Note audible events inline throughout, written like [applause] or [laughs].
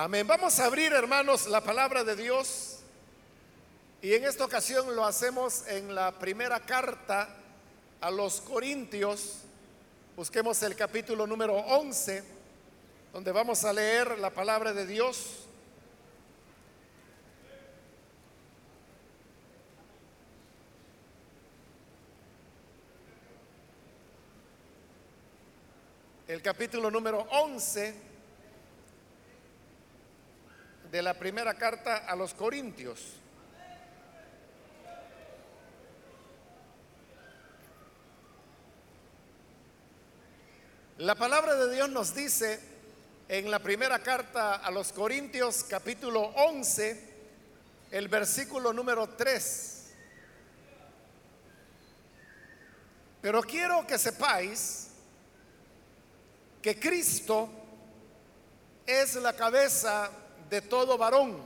Amén. Vamos a abrir, hermanos, la palabra de Dios. Y en esta ocasión lo hacemos en la primera carta a los Corintios. Busquemos el capítulo número 11, donde vamos a leer la palabra de Dios. El capítulo número 11 de la primera carta a los Corintios. La palabra de Dios nos dice en la primera carta a los Corintios capítulo 11, el versículo número 3. Pero quiero que sepáis que Cristo es la cabeza de todo varón.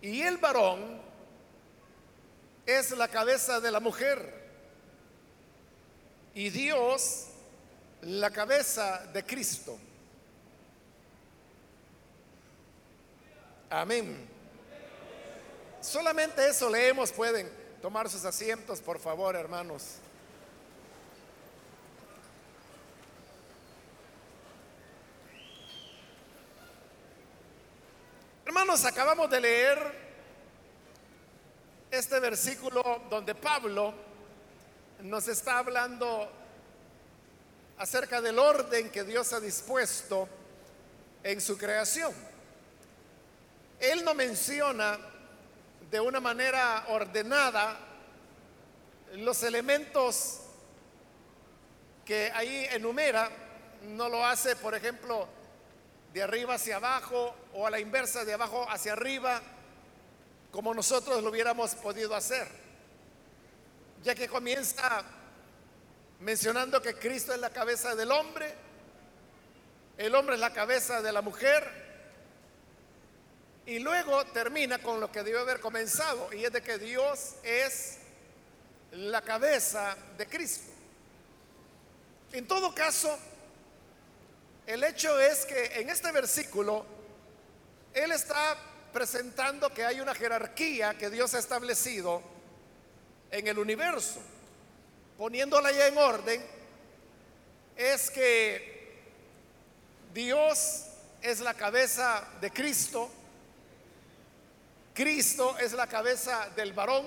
Y el varón es la cabeza de la mujer. Y Dios la cabeza de Cristo. Amén. Solamente eso leemos. Pueden tomar sus asientos, por favor, hermanos. Hermanos, acabamos de leer este versículo donde Pablo nos está hablando acerca del orden que Dios ha dispuesto en su creación. Él no menciona de una manera ordenada los elementos que ahí enumera, no lo hace, por ejemplo, de arriba hacia abajo o a la inversa de abajo hacia arriba, como nosotros lo hubiéramos podido hacer. Ya que comienza mencionando que Cristo es la cabeza del hombre, el hombre es la cabeza de la mujer, y luego termina con lo que debe haber comenzado, y es de que Dios es la cabeza de Cristo. En todo caso, el hecho es que en este versículo Él está presentando que hay una jerarquía que Dios ha establecido en el universo. Poniéndola ya en orden, es que Dios es la cabeza de Cristo, Cristo es la cabeza del varón,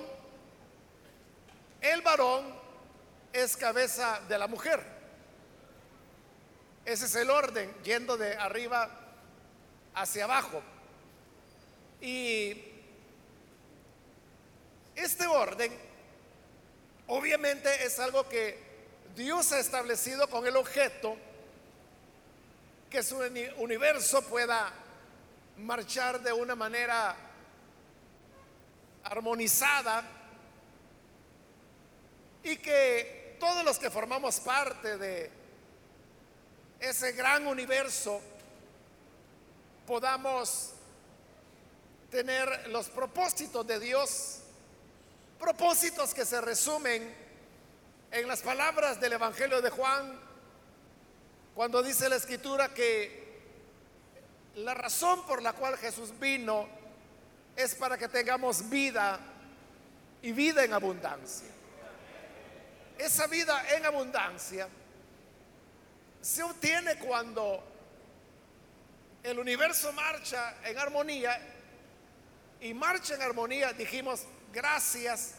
el varón es cabeza de la mujer. Ese es el orden, yendo de arriba hacia abajo. Y este orden obviamente es algo que Dios ha establecido con el objeto que su universo pueda marchar de una manera armonizada y que todos los que formamos parte de ese gran universo, podamos tener los propósitos de Dios, propósitos que se resumen en las palabras del Evangelio de Juan, cuando dice la escritura que la razón por la cual Jesús vino es para que tengamos vida y vida en abundancia. Esa vida en abundancia se obtiene cuando el universo marcha en armonía y marcha en armonía, dijimos, gracias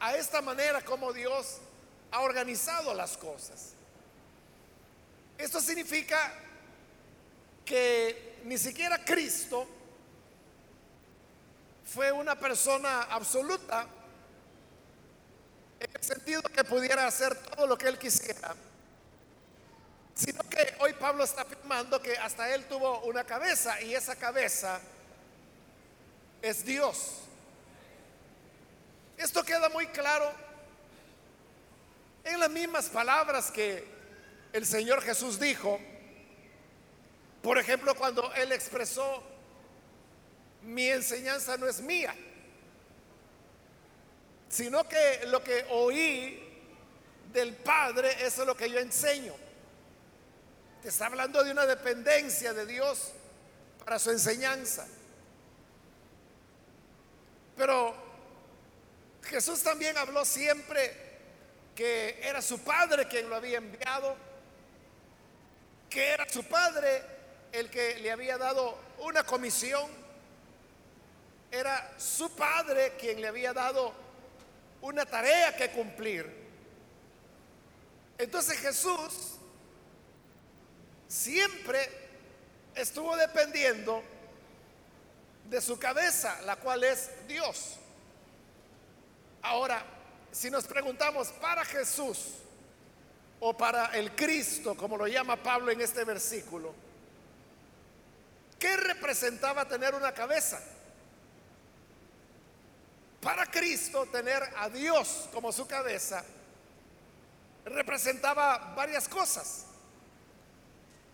a esta manera como Dios ha organizado las cosas. Esto significa que ni siquiera Cristo fue una persona absoluta en el sentido que pudiera hacer todo lo que él quisiera Sino que hoy Pablo está afirmando que hasta él tuvo una cabeza y esa cabeza es Dios. Esto queda muy claro en las mismas palabras que el Señor Jesús dijo. Por ejemplo, cuando Él expresó, mi enseñanza no es mía, sino que lo que oí del Padre, es lo que yo enseño. Te está hablando de una dependencia de Dios para su enseñanza. Pero Jesús también habló siempre que era su padre quien lo había enviado, que era su padre el que le había dado una comisión, era su padre quien le había dado una tarea que cumplir. Entonces Jesús siempre estuvo dependiendo de su cabeza, la cual es Dios. Ahora, si nos preguntamos para Jesús o para el Cristo, como lo llama Pablo en este versículo, ¿qué representaba tener una cabeza? Para Cristo tener a Dios como su cabeza representaba varias cosas.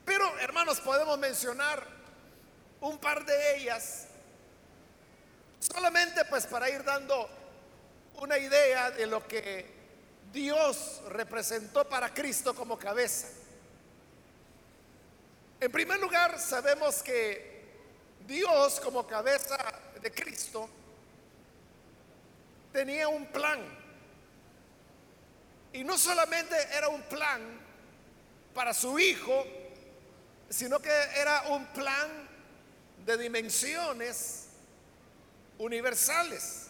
Pero, hermanos, podemos mencionar un par de ellas, solamente pues para ir dando una idea de lo que Dios representó para Cristo como cabeza. En primer lugar, sabemos que Dios como cabeza de Cristo tenía un plan. Y no solamente era un plan para su hijo, sino que era un plan de dimensiones universales.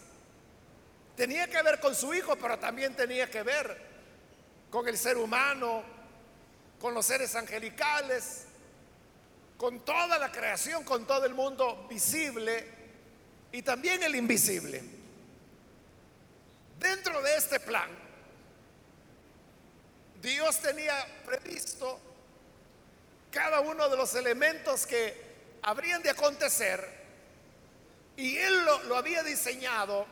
Tenía que ver con su hijo, pero también tenía que ver con el ser humano, con los seres angelicales, con toda la creación, con todo el mundo visible y también el invisible. Dentro de este plan, Dios tenía previsto cada uno de los elementos que habrían de acontecer y Él lo, había diseñado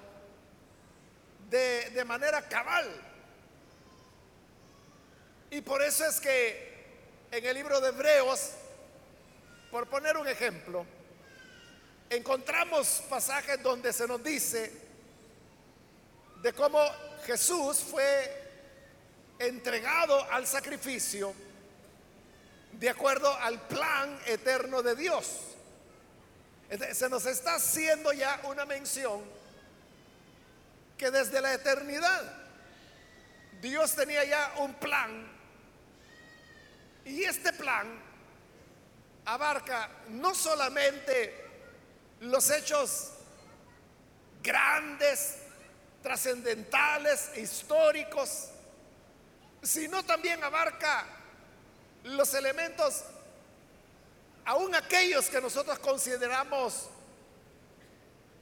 de, de manera cabal. Y por eso es que en el libro de Hebreos, por poner un ejemplo, encontramos pasajes donde se nos dice de cómo Jesús fue entregado al sacrificio de acuerdo al plan eterno de Dios. Se nos está haciendo ya una mención que desde la eternidad Dios tenía ya un plan y este plan abarca no solamente los hechos grandes, trascendentales, históricos, sino también abarca los elementos, aún aquellos que nosotros consideramos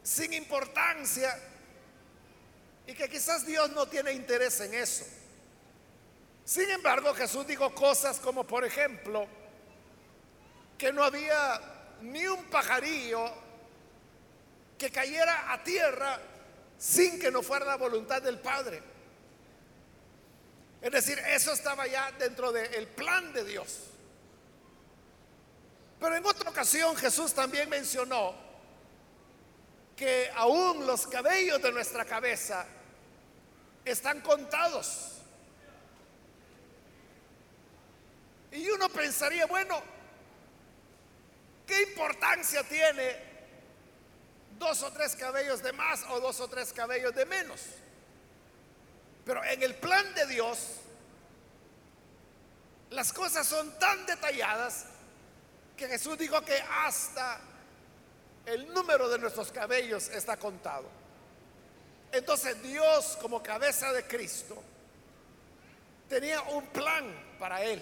sin importancia y que quizás Dios no tiene interés en eso. Sin embargo, Jesús dijo cosas como, por ejemplo, que no había ni un pajarillo que cayera a tierra sin que no fuera la voluntad del Padre. Es decir, eso estaba ya dentro del plan de Dios. Pero en otra ocasión Jesús también mencionó que aún los cabellos de nuestra cabeza están contados. Y uno pensaría, bueno, ¿qué importancia tiene dos o tres cabellos de más o dos o tres cabellos de menos? Pero en el plan de Dios, las cosas son tan detalladas que Jesús dijo que hasta el número de nuestros cabellos está contado. Entonces Dios como cabeza de Cristo tenía un plan para él.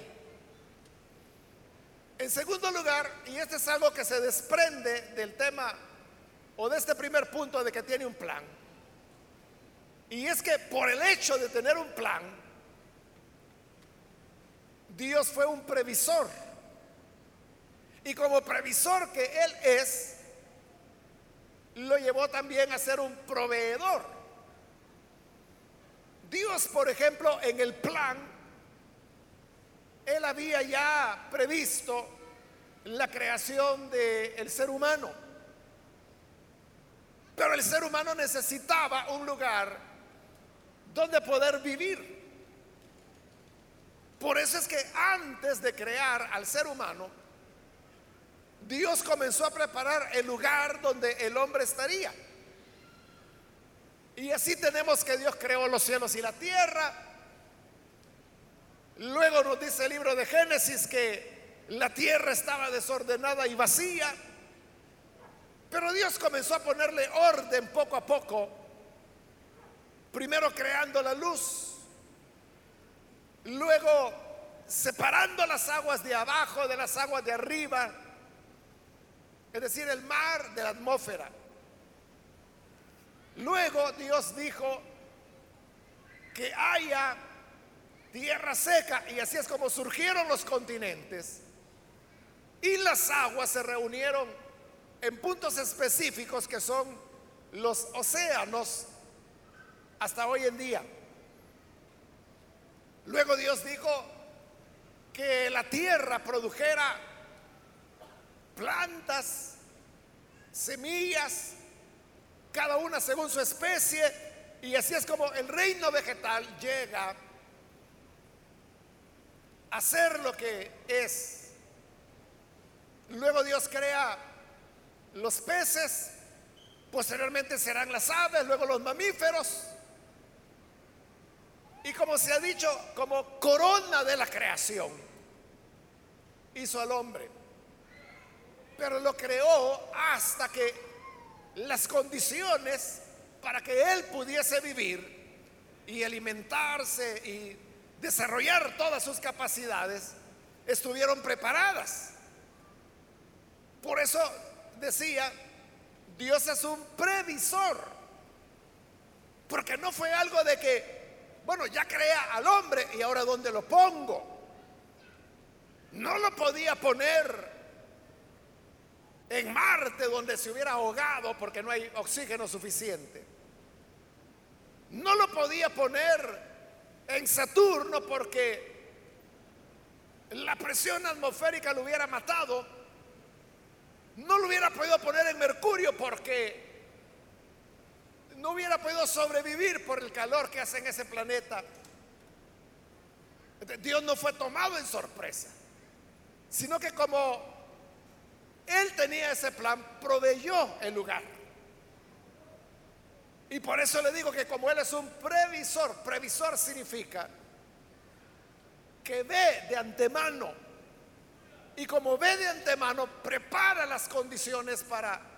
En segundo lugar, y este es algo que se desprende del tema o de este primer punto de que tiene un plan, y es que por el hecho de tener un plan, Dios fue un previsor. Y como previsor que Él es, lo llevó también a ser un proveedor. Dios, por ejemplo, en el plan, Él había ya previsto la creación del ser humano. Pero el ser humano necesitaba un lugar donde poder vivir. Por eso es que antes de crear al ser humano, Dios comenzó a preparar el lugar donde el hombre estaría. Y así tenemos que Dios creó los cielos y la tierra. Luego nos dice el libro de Génesis que la tierra estaba desordenada y vacía. Pero Dios comenzó a ponerle orden poco a poco. Primero creando la luz. Luego separando las aguas de abajo de las aguas de arriba. Es decir, el mar de la atmósfera. Luego Dios dijo que haya tierra seca y así es como surgieron los continentes. Y las aguas se reunieron en puntos específicos que son los océanos hasta hoy en día. Luego Dios dijo que la tierra produjera plantas, semillas, cada una según su especie, y así es como el reino vegetal llega a ser lo que es. Luego Dios crea los peces, posteriormente serán las aves, luego los mamíferos. Y como se ha dicho, como corona de la creación, hizo al hombre. Pero lo creó hasta que las condiciones para que él pudiese vivir y alimentarse y desarrollar todas sus capacidades estuvieron preparadas. Por eso decía, Dios es un previsor, porque no fue algo de que, bueno, ya crea al hombre y ahora dónde lo pongo. No lo podía poner en Marte donde se hubiera ahogado porque no hay oxígeno suficiente. No lo podía poner en Saturno porque la presión atmosférica lo hubiera matado. No lo hubiera podido poner en Mercurio porque no hubiera podido sobrevivir por el calor que hace en ese planeta. Dios no fue tomado en sorpresa, sino que como él tenía ese plan, proveyó el lugar. Y por eso le digo que como Él es un previsor, previsor significa que ve de antemano. Y como ve de antemano, prepara las condiciones para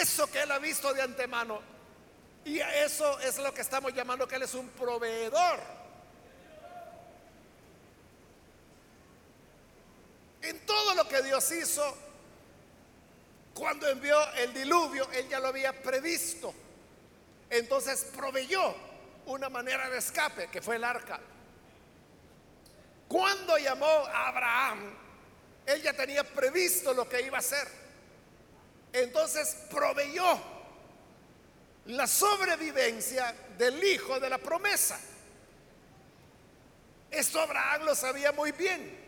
eso que Él ha visto de antemano. Y eso es lo que estamos llamando que Él es un proveedor. En todo lo que Dios hizo, cuando envió el diluvio, Él ya lo había previsto. Entonces proveyó una manera de escape, que fue el arca. Cuando llamó a Abraham, Él ya tenía previsto lo que iba a hacer. Entonces proveyó la sobrevivencia del hijo de la promesa. Esto Abraham lo sabía muy bien.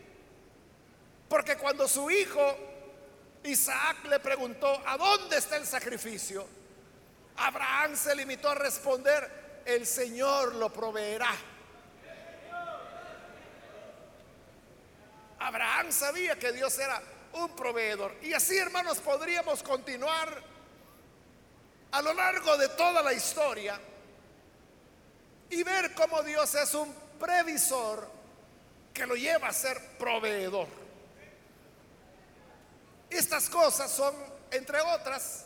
Porque cuando su hijo Isaac le preguntó, ¿a dónde está el sacrificio? Abraham se limitó a responder, el Señor lo proveerá. Abraham sabía que Dios era un proveedor. Y así, hermanos, podríamos continuar a lo largo de toda la historia y ver cómo Dios es un previsor que lo lleva a ser proveedor. Estas cosas son, entre otras,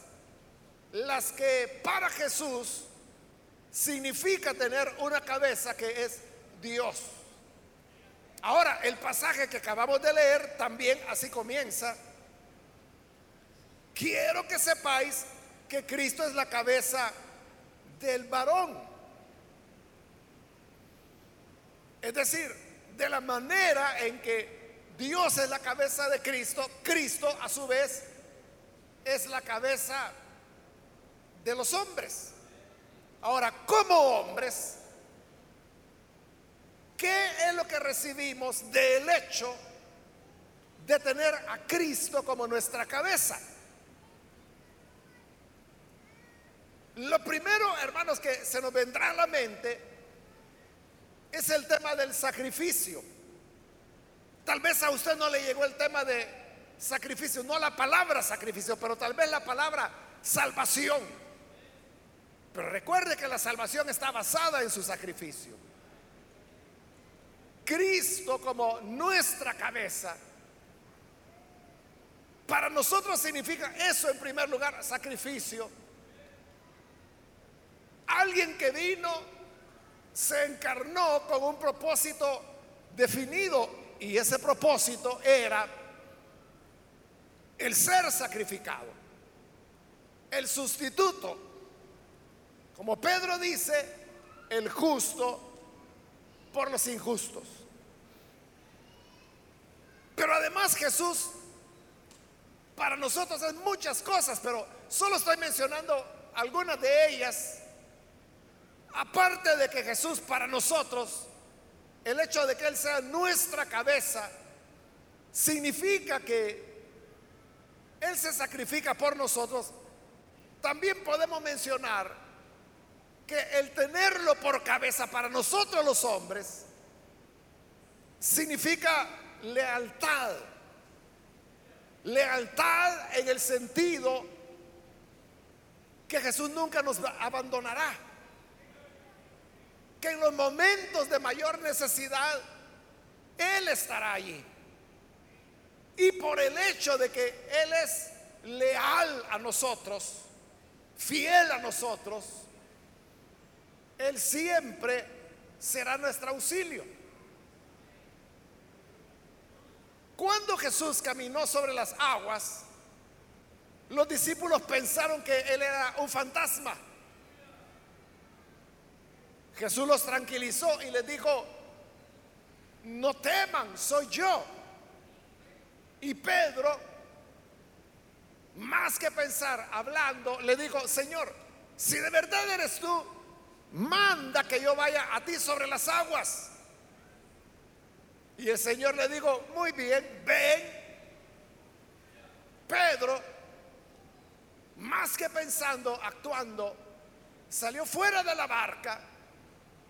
las que para Jesús significa tener una cabeza que es Dios. Ahora, el pasaje que acabamos de leer también así comienza. Quiero que sepáis que Cristo es la cabeza del varón. Es decir, de la manera en que Dios es la cabeza de Cristo, Cristo a su vez es la cabeza de los hombres. Ahora, como hombres, ¿qué es lo que recibimos del hecho de tener a Cristo como nuestra cabeza? Lo primero, hermanos, que se nos vendrá a la mente es el tema del sacrificio. Tal vez a usted no le llegó el tema de sacrificio, no la palabra sacrificio, pero tal vez la palabra salvación. Pero recuerde que la salvación está basada en su sacrificio. Cristo como nuestra cabeza, para nosotros significa eso en primer lugar, sacrificio. Alguien que vino, se encarnó con un propósito definido y ese propósito era el ser sacrificado, el sustituto. Como Pedro dice, el justo por los injustos. Pero además Jesús para nosotros es muchas cosas, pero solo estoy mencionando algunas de ellas. Aparte de que Jesús para nosotros, el hecho de que Él sea nuestra cabeza, significa que Él se sacrifica por nosotros, también podemos mencionar que el tenerlo por cabeza para nosotros los hombres significa lealtad. Lealtad en el sentido que Jesús nunca nos abandonará. Que en los momentos de mayor necesidad, Él estará allí. Y por el hecho de que Él es leal a nosotros, fiel a nosotros, Él siempre será nuestro auxilio. Cuando Jesús caminó sobre las aguas, los discípulos pensaron que él era un fantasma. Jesús los tranquilizó y les dijo, no teman, soy yo. Y Pedro, más que pensar, hablando, le dijo, Señor, si de verdad eres tú, manda que yo vaya a ti sobre las aguas. Y el Señor le dijo, muy bien, ven. Pedro, más que pensando, actuando, salió fuera de la barca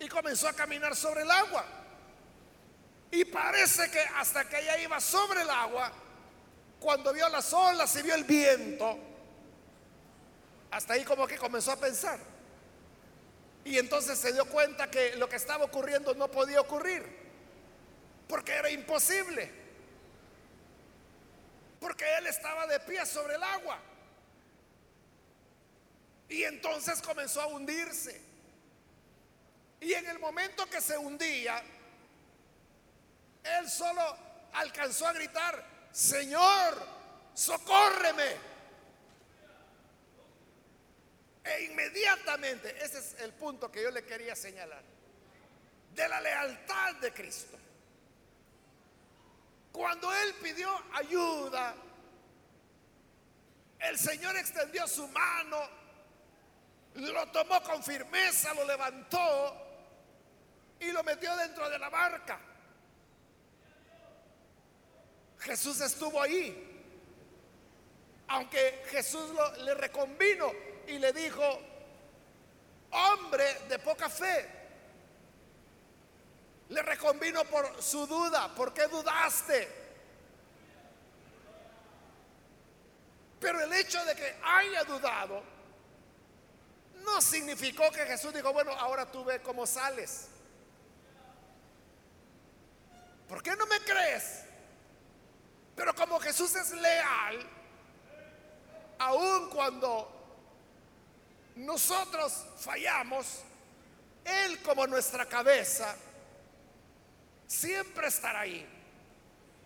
y comenzó a caminar sobre el agua. Y parece que hasta que ella iba sobre el agua, cuando vio las olas y vio el viento, hasta ahí como que comenzó a pensar. Y entonces se dio cuenta que lo que estaba ocurriendo no podía ocurrir porque era imposible. Porque él estaba de pie sobre el agua. Y entonces comenzó a hundirse. Y en el momento que se hundía, él solo alcanzó a gritar, Señor, socórreme. E inmediatamente, ese es el punto que yo le quería señalar, de la lealtad de Cristo. Cuando él pidió ayuda, el Señor extendió su mano, lo tomó con firmeza, lo levantó y lo metió dentro de la barca. Jesús estuvo ahí. Aunque Jesús le reconvino y le dijo, hombre de poca fe, le reconvino por su duda. ¿Por qué dudaste? Pero el hecho de que haya dudado no significó que Jesús dijo, bueno, ahora tú ve cómo sales. ¿Por qué no me crees? Pero como Jesús es leal, aun cuando nosotros fallamos, Él como nuestra cabeza, siempre estará ahí.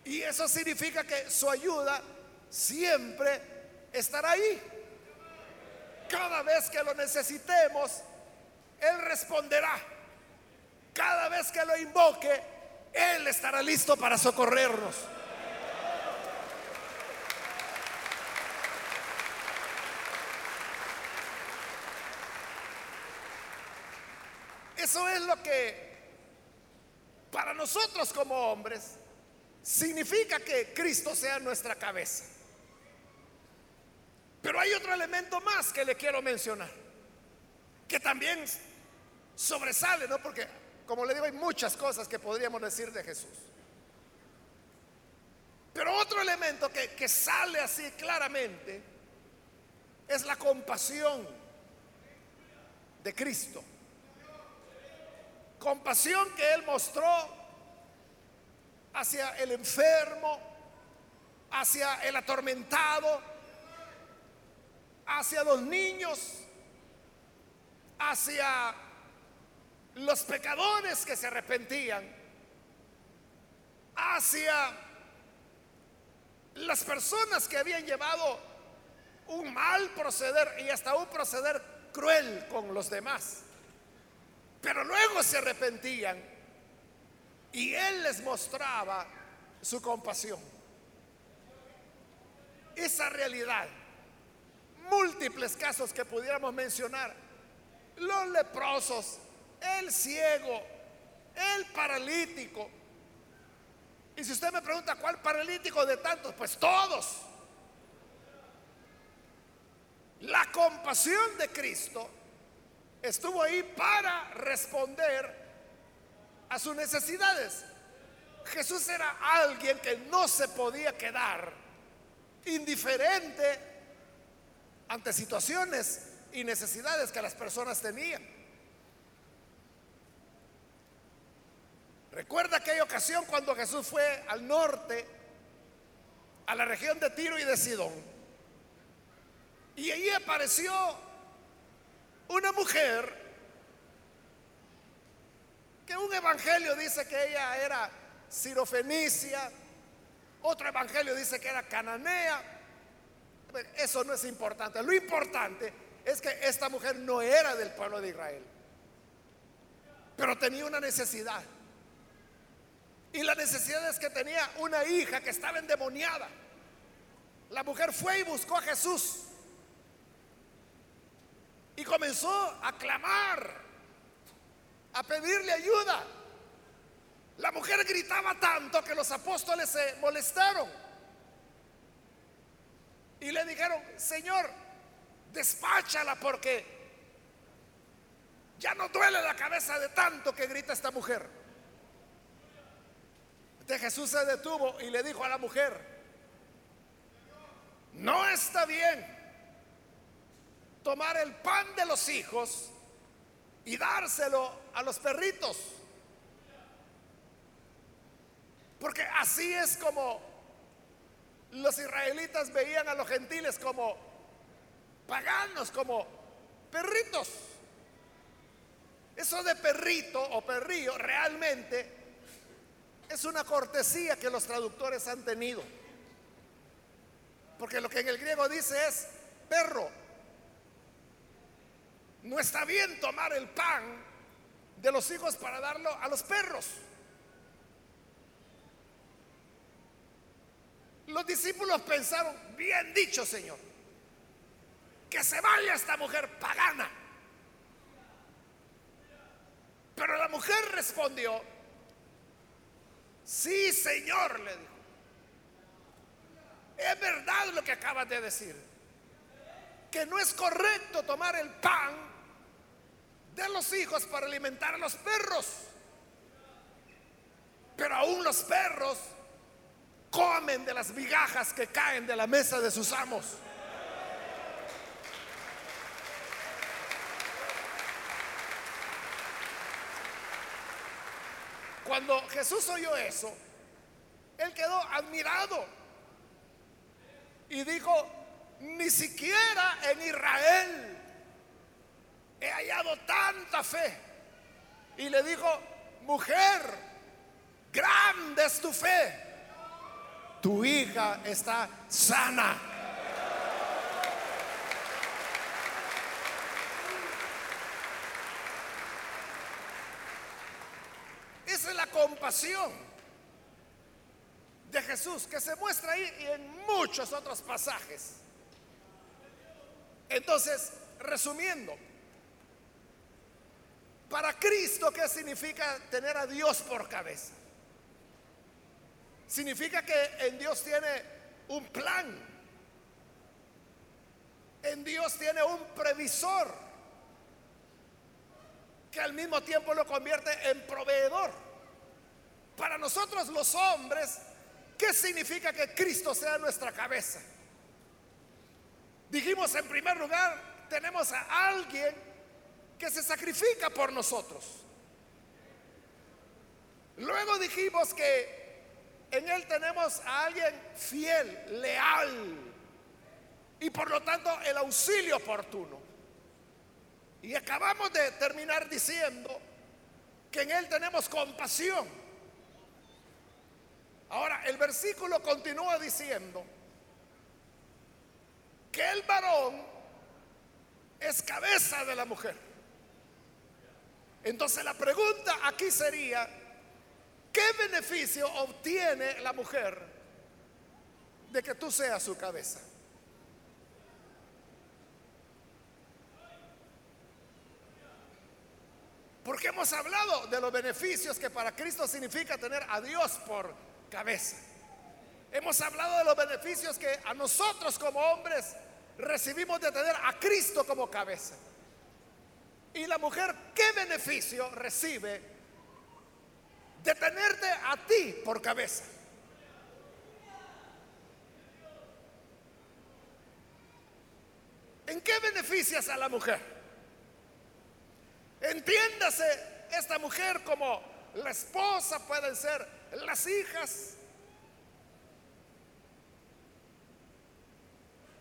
Y eso significa que su ayuda siempre estará ahí. Cada vez que lo necesitemos, Él responderá. Cada vez que lo invoque, Él estará listo para socorrernos. Eso es lo que para nosotros como hombres, significa que Cristo sea nuestra cabeza. Pero hay otro elemento más que le quiero mencionar, que también sobresale, ¿no? Porque como le digo, hay muchas cosas que podríamos decir de Jesús. Pero otro elemento que, que sale así claramente es la compasión de Cristo. Compasión que Él mostró hacia el enfermo, hacia el atormentado, hacia los niños, hacia los pecadores que se arrepentían, hacia las personas que habían llevado un mal proceder y hasta un proceder cruel con los demás. Pero luego se arrepentían y Él les mostraba su compasión. Esa realidad, múltiples casos que pudiéramos mencionar, los leprosos, el ciego, el paralítico. Y si usted me pregunta cuál paralítico de tantos, pues todos. La compasión de Cristo estuvo ahí para responder a sus necesidades. Jesús era alguien que no se podía quedar indiferente ante situaciones y necesidades que las personas tenían. Recuerda aquella ocasión cuando Jesús fue al norte, a la región de Tiro y de Sidón. Y allí apareció una mujer que un evangelio dice que ella era sirofenicia, otro evangelio dice que era cananea. Eso no es importante. Lo importante es que esta mujer no era del pueblo de Israel, pero tenía una necesidad. Y la necesidad es que tenía una hija que estaba endemoniada. La mujer fue y buscó a Jesús. Y comenzó a clamar, a pedirle ayuda. La mujer gritaba tanto que los apóstoles se molestaron. Y le dijeron, Señor, despáchala porque ya no duele la cabeza de tanto que grita esta mujer. Entonces Jesús se detuvo y le dijo a la mujer, no está bien tomar el pan de los hijos y dárselo a los perritos. Porque así es como los israelitas veían a los gentiles como paganos, como perritos. Eso de perrito o perrillo realmente es una cortesía que los traductores han tenido. Porque lo que en el griego dice es perro. No está bien tomar el pan de los hijos para darlo a los perros. Los discípulos pensaron, bien dicho Señor, que se vaya esta mujer pagana. Pero la mujer respondió, sí Señor, le dijo, es verdad lo que acabas de decir, que no es correcto tomar el pan de los hijos para alimentar a los perros. Pero aún los perros comen de las migajas que caen de la mesa de sus amos. Cuando Jesús oyó eso, él quedó admirado y dijo, ni siquiera en Israel he hallado tanta fe. Y le dijo, mujer, grande es tu fe, tu hija está sana. Esa es la compasión de Jesús que se muestra ahí y en muchos otros pasajes. Entonces, resumiendo, para Cristo, ¿qué significa tener a Dios por cabeza? Significa que en Dios tiene un plan. En Dios tiene un previsor que al mismo tiempo lo convierte en proveedor. Para nosotros los hombres, ¿qué significa que Cristo sea nuestra cabeza? Dijimos en primer lugar, tenemos a alguien que se sacrifica por nosotros. Luego dijimos que en Él tenemos a alguien fiel, leal y por lo tanto el auxilio oportuno. Y acabamos de terminar diciendo que en Él tenemos compasión. Ahora, el versículo continúa diciendo que el varón es cabeza de la mujer. Entonces la pregunta aquí sería, ¿qué beneficio obtiene la mujer de que tú seas su cabeza? Porque hemos hablado de los beneficios que para Cristo significa tener a Dios por cabeza. Hemos hablado de los beneficios que a nosotros como hombres recibimos de tener a Cristo como cabeza. Y la mujer, ¿qué beneficio recibe de tenerte a ti por cabeza? ¿En qué beneficias a la mujer? Entiéndase esta mujer como la esposa, pueden ser las hijas.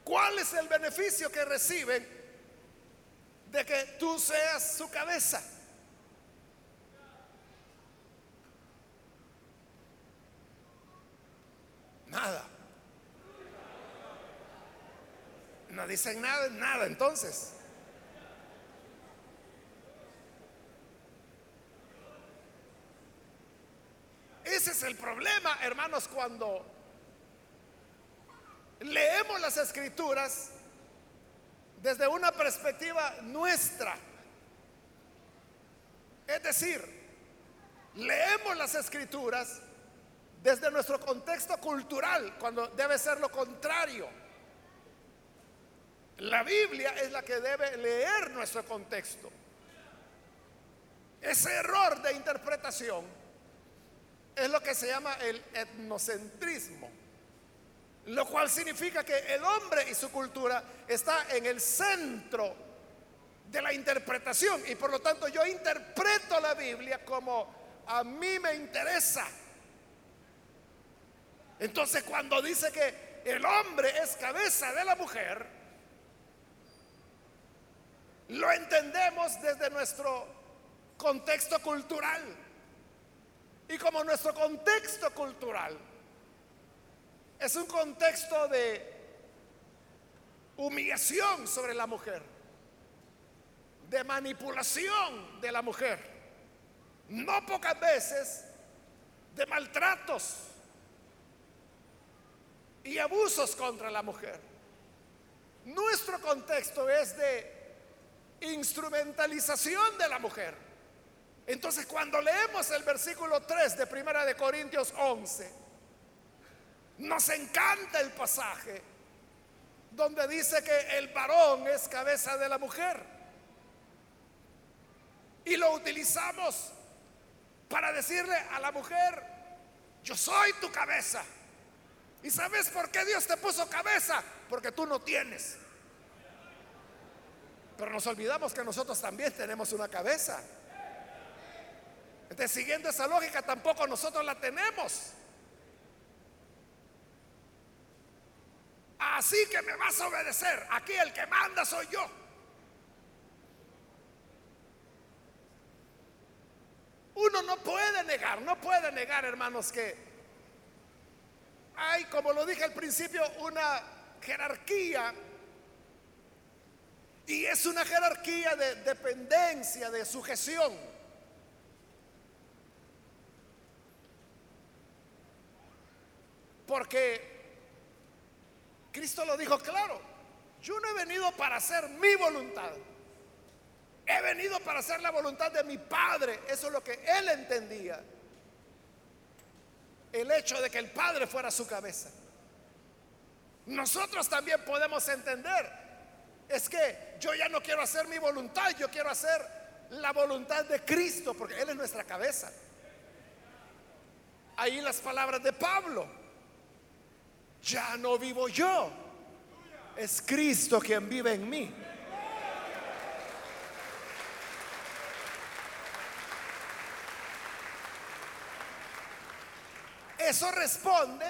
¿Cuál es el beneficio que reciben de que tú seas su cabeza? Nada. No dicen nada, nada entonces. Ese es el problema, hermanos, cuando leemos las escrituras desde una perspectiva nuestra. Es decir, leemos las escrituras desde nuestro contexto cultural, cuando debe ser lo contrario. La Biblia es la que debe leer nuestro contexto. Ese error de interpretación es lo que se llama el etnocentrismo, lo cual significa que el hombre y su cultura está en el centro de la interpretación y por lo tanto yo interpreto la Biblia como a mí me interesa. Entonces cuando dice que el hombre es cabeza de la mujer, lo entendemos desde nuestro contexto cultural. Y como nuestro contexto cultural es un contexto de humillación sobre la mujer, de manipulación de la mujer, no pocas veces de maltratos y abusos contra la mujer. Nuestro contexto es de instrumentalización de la mujer. Entonces cuando leemos el versículo 3 de Primera de Corintios 11, nos encanta el pasaje donde dice que el varón es cabeza de la mujer. Y lo utilizamos para decirle a la mujer, yo soy tu cabeza. ¿Y sabes por qué Dios te puso cabeza? Porque tú no tienes. Pero nos olvidamos que nosotros también tenemos una cabeza. Entonces, siguiendo esa lógica, tampoco nosotros la tenemos. Así que me vas a obedecer. Aquí el que manda soy yo. Uno no puede negar, no puede negar, hermanos, que hay, como lo dije al principio, una jerarquía. Y es una jerarquía de dependencia, de sujeción. Porque Cristo lo dijo claro, yo no he venido para hacer mi voluntad. He venido para hacer la voluntad de mi Padre. Eso es lo que él entendía. El hecho de que el Padre fuera su cabeza. Nosotros también podemos entender. Es que yo ya no quiero hacer mi voluntad, yo quiero hacer la voluntad de Cristo, porque Él es nuestra cabeza. Ahí las palabras de Pablo. Ya no vivo yo, es Cristo quien vive en mí. Eso responde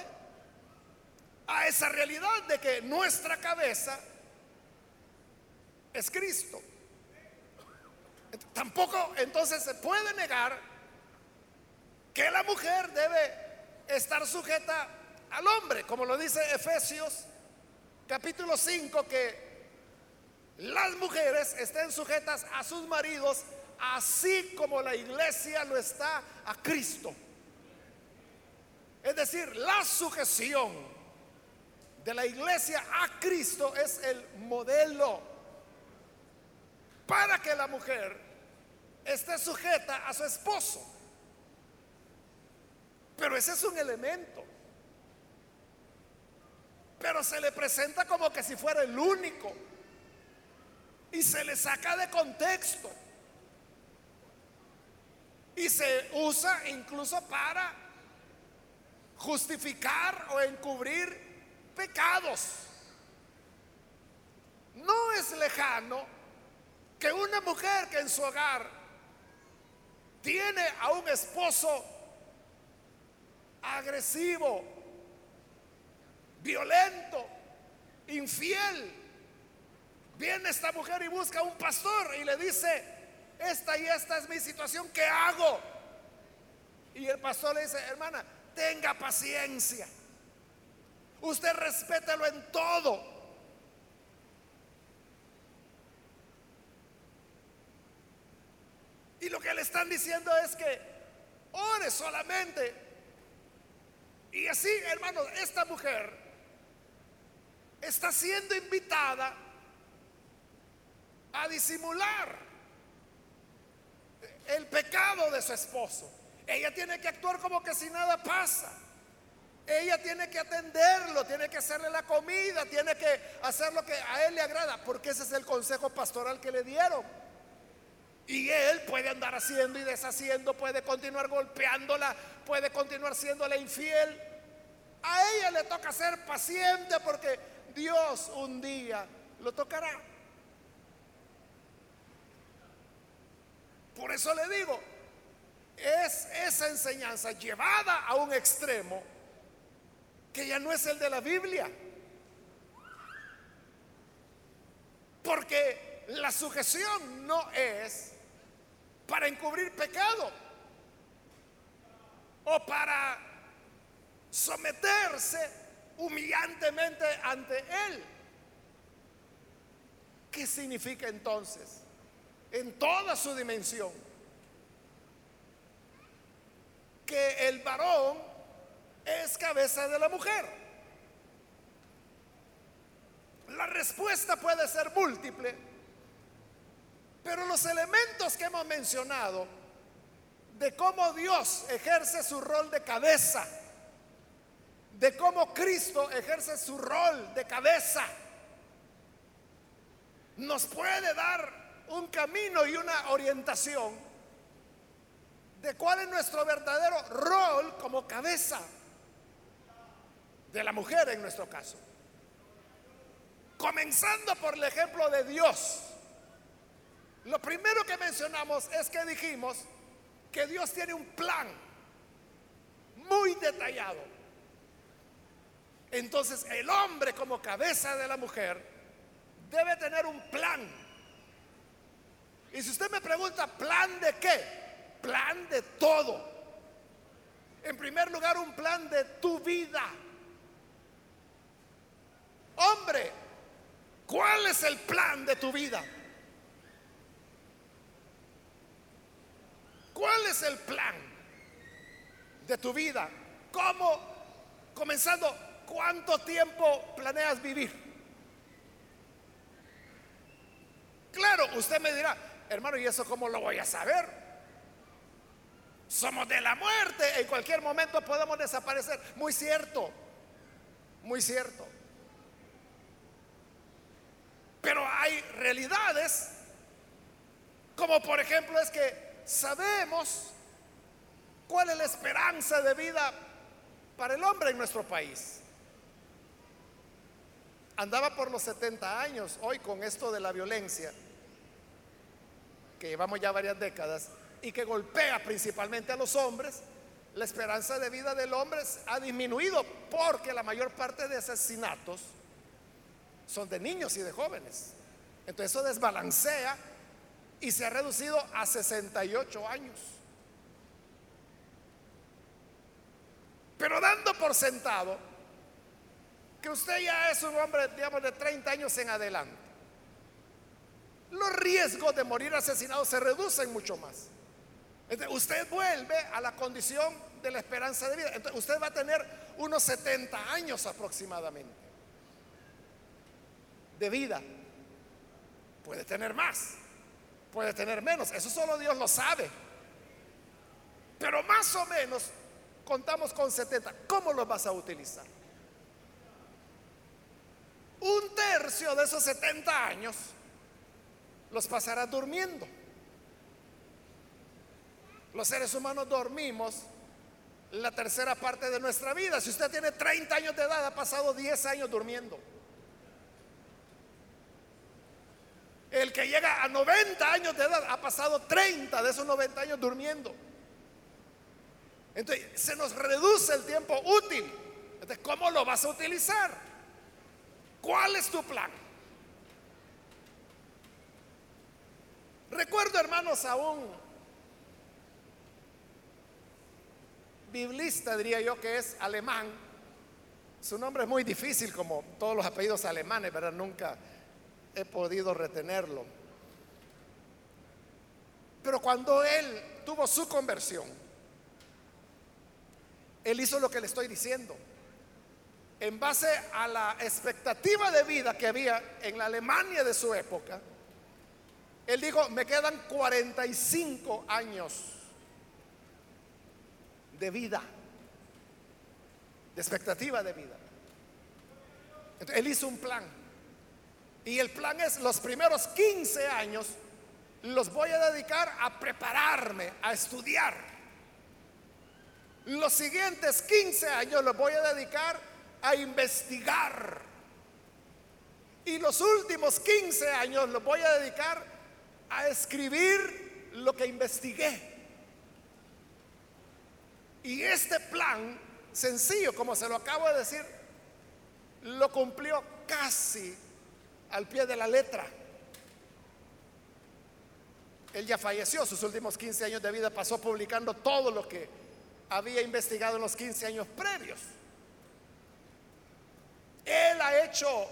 a esa realidad de que nuestra cabeza es Cristo. Tampoco entonces se puede negar que la mujer debe estar sujeta al hombre, como lo dice Efesios capítulo 5, que las mujeres estén sujetas a sus maridos, así como la iglesia lo está a Cristo. Es decir, la sujeción de la iglesia a Cristo es el modelo para que la mujer esté sujeta a su esposo. Pero ese es un elemento. Pero se le presenta como que si fuera el único. Y se le saca de contexto. Y se usa incluso para justificar o encubrir pecados. No es lejano que una mujer que en su hogar tiene a un esposo agresivo, violento, infiel, viene esta mujer y busca a un pastor y le dice, esta y esta es mi situación, ¿qué hago? Y el pastor le dice, hermana, tenga paciencia. Usted respételo en todo. Y lo que le están diciendo es que ore solamente. Y así, hermano, esta mujer está siendo invitada a disimular el pecado de su esposo. Ella tiene que actuar como que si nada pasa. Ella tiene que atenderlo, tiene que hacerle la comida, tiene que hacer lo que a él le agrada, porque ese es el consejo pastoral que le dieron. Y él puede andar haciendo y deshaciendo, puede continuar golpeándola, puede continuar siéndole infiel. A ella le toca ser paciente porque Dios un día lo tocará. Por eso le digo, es esa enseñanza llevada a un extremo que ya no es el de la Biblia. Porque la sujeción no es para encubrir pecado o para someterse humillantemente ante Él. ¿Qué significa entonces? En toda su dimensión que el varón es cabeza de la mujer. La respuesta puede ser múltiple, pero los elementos que hemos mencionado de cómo Dios ejerce su rol de cabeza, de cómo Cristo ejerce su rol de cabeza, nos puede dar un camino y una orientación de cuál es nuestro verdadero rol como cabeza de la mujer en nuestro caso. Comenzando por el ejemplo de Dios. Lo primero que mencionamos es que dijimos que Dios tiene un plan muy detallado. Entonces el hombre como cabeza de la mujer debe tener un plan. Y si usted me pregunta, ¿plan de qué? plan de todo. En primer lugar, un plan de tu vida. Hombre, ¿cuál es el plan de tu vida? ¿Cuál es el plan de tu vida? ¿Cómo? Comenzando, ¿cuánto tiempo planeas vivir? Claro, usted me dirá, hermano, ¿y eso cómo lo voy a saber? Somos de la muerte. En cualquier momento podemos desaparecer. Muy cierto. Muy cierto. Pero hay realidades Como por ejemplo es que sabemos cuál es la esperanza de vida para el hombre en nuestro país. Andaba por los 70 años hoy con esto de la violencia, que llevamos ya varias décadas, y que golpea principalmente a los hombres, la esperanza de vida del hombre ha disminuido porque la mayor parte de asesinatos son de niños y de jóvenes. Entonces eso desbalancea y se ha reducido a 68 años. Pero dando por sentado que usted ya es un hombre, digamos, de 30 años en adelante, los riesgos de morir asesinado se reducen mucho más. Usted vuelve a la condición de la esperanza de vida. Entonces, usted va a tener unos 70 años aproximadamente de vida. Puede tener más, puede tener menos. Eso solo Dios lo sabe. Pero más o menos contamos con 70. ¿Cómo los vas a utilizar? Un tercio de esos 70 años los pasarás durmiendo. Los seres humanos dormimos la tercera parte de nuestra vida. Si usted tiene 30 años de edad, ha pasado 10 años durmiendo. El que llega a 90 años de edad ha pasado 30 de esos 90 años durmiendo. Entonces, se nos reduce el tiempo útil. Entonces, ¿cómo lo vas a utilizar? ¿Cuál es tu plan? Recuerdo, hermanos, a un biblista, diría yo, que es alemán. Su nombre es muy difícil, como todos los apellidos alemanes, pero nunca he podido retenerlo. Pero cuando él tuvo su conversión, él hizo lo que le estoy diciendo. En base a la expectativa de vida que había en la Alemania de su época, él dijo, me quedan 45 años de vida, de expectativa de vida. Él hizo un plan. Y el plan es los primeros 15 años los voy a dedicar a prepararme, a estudiar los siguientes 15 años los voy a dedicar a investigar. Y los últimos 15 años los voy a dedicar a escribir lo que investigué. Y este plan, sencillo, como se lo acabo de decir, lo cumplió casi al pie de la letra. Él ya falleció, sus últimos 15 años de vida pasó publicando todo lo que había investigado en los 15 años previos. Él ha hecho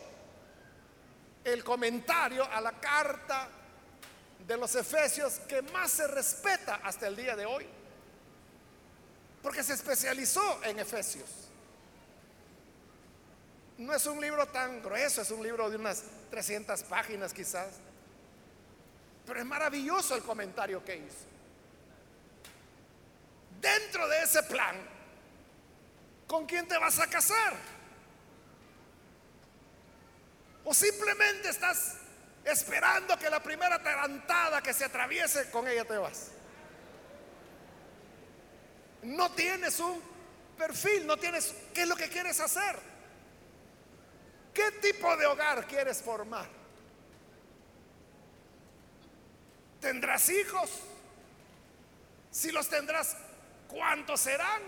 el comentario a la carta de los Efesios que más se respeta hasta el día de hoy, porque se especializó en Efesios. No es un libro tan grueso, es un libro de unas 300 páginas quizás, pero es maravilloso el comentario que hizo dentro de ese plan, ¿con quién te vas a casar? O simplemente estás esperando que la primera tarantada que se atraviese con ella te vas. No tienes un perfil, no tienes qué es lo que quieres hacer. ¿Qué tipo de hogar quieres formar? ¿Tendrás hijos? Si los tendrás, ¿Cuántos serán?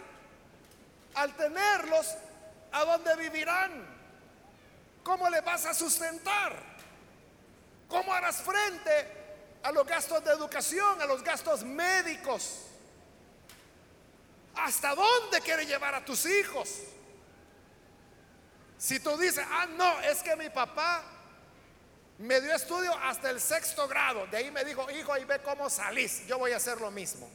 Al tenerlos, ¿a dónde vivirán? ¿Cómo le vas a sustentar? ¿Cómo harás frente a los gastos de educación, a los gastos médicos? ¿Hasta dónde quieres llevar a tus hijos? Si tú dices, ah, no, es que mi papá me dio estudio hasta el sexto grado, de ahí me dijo, hijo, ahí ve cómo salís, yo voy a hacer lo mismo.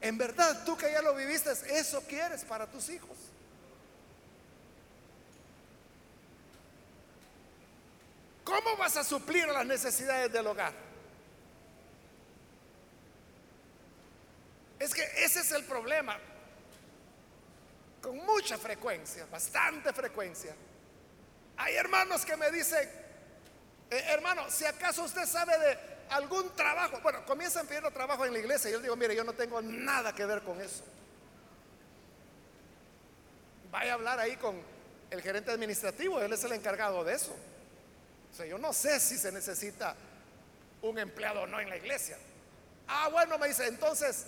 En verdad, tú que ya lo viviste, eso quieres para tus hijos. ¿Cómo vas a suplir las necesidades del hogar? Es que ese es el problema. Con mucha frecuencia, bastante frecuencia. Hay hermanos que me dicen, eh, hermano, si acaso usted sabe de algún trabajo. Bueno, comienzan pidiendo trabajo en la iglesia. Y yo digo, mire, yo no tengo nada que ver con eso. Vaya a hablar ahí con el gerente administrativo, él es el encargado de eso. O sea, yo no sé si se necesita un empleado o no en la iglesia. Ah, bueno, me dice, entonces,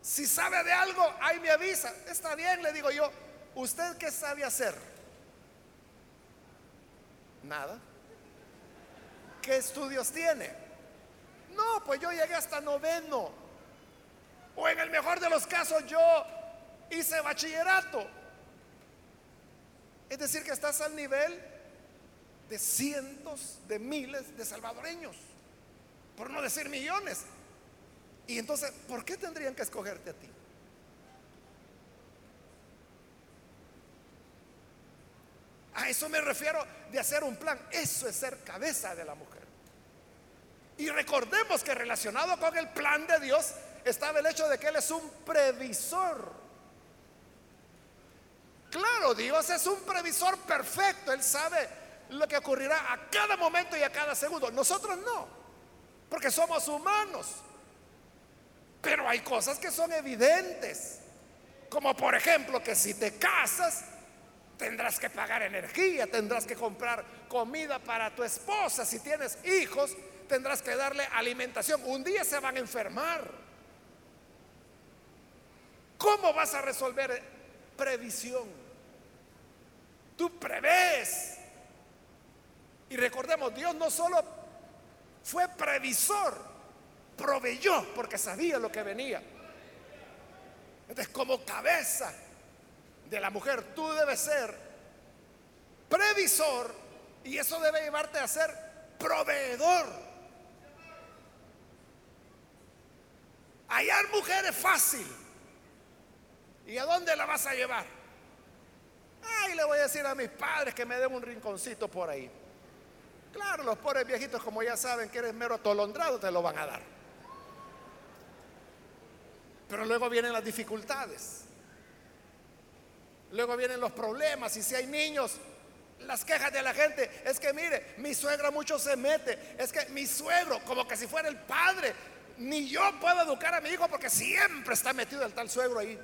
si sabe de algo, ahí me avisa. Está bien, le digo yo, ¿usted qué sabe hacer? Nada. ¿Qué estudios tiene? No, pues yo llegué hasta noveno. O en el mejor de los casos yo hice bachillerato. Es decir, que estás al nivel de cientos de miles de salvadoreños, por no decir millones. Y entonces, ¿por qué tendrían que escogerte a ti? A eso me refiero de hacer un plan. Eso es ser cabeza de la mujer. Y recordemos que relacionado con el plan de Dios estaba el hecho de que Él es un previsor. Claro, Dios es un previsor perfecto. Él sabe lo que ocurrirá a cada momento y a cada segundo. Nosotros no, porque somos humanos. Pero hay cosas que son evidentes. Como por ejemplo que si te casas, tendrás que pagar energía, tendrás que comprar comida para tu esposa. Si tienes hijos, tendrás que darle alimentación. Un día se van a enfermar. ¿Cómo vas a resolver previsión? Tú prevés. Y recordemos, Dios no solo fue previsor, proveyó porque sabía lo que venía. Entonces, como cabeza de la mujer, tú debes ser previsor y eso debe llevarte a ser proveedor. Hallar mujer es fácil. ¿Y a dónde la vas a llevar? Ay, le voy a decir a mis padres que me den un rinconcito por ahí. Claro, los pobres viejitos, como ya saben que eres mero atolondrado, te lo van a dar. Pero luego vienen las dificultades. Luego vienen los problemas y si hay niños, las quejas de la gente es que mire, mi suegra mucho se mete, es que mi suegro, como que si fuera el padre, ni yo puedo educar a mi hijo porque siempre está metido el tal suegro ahí.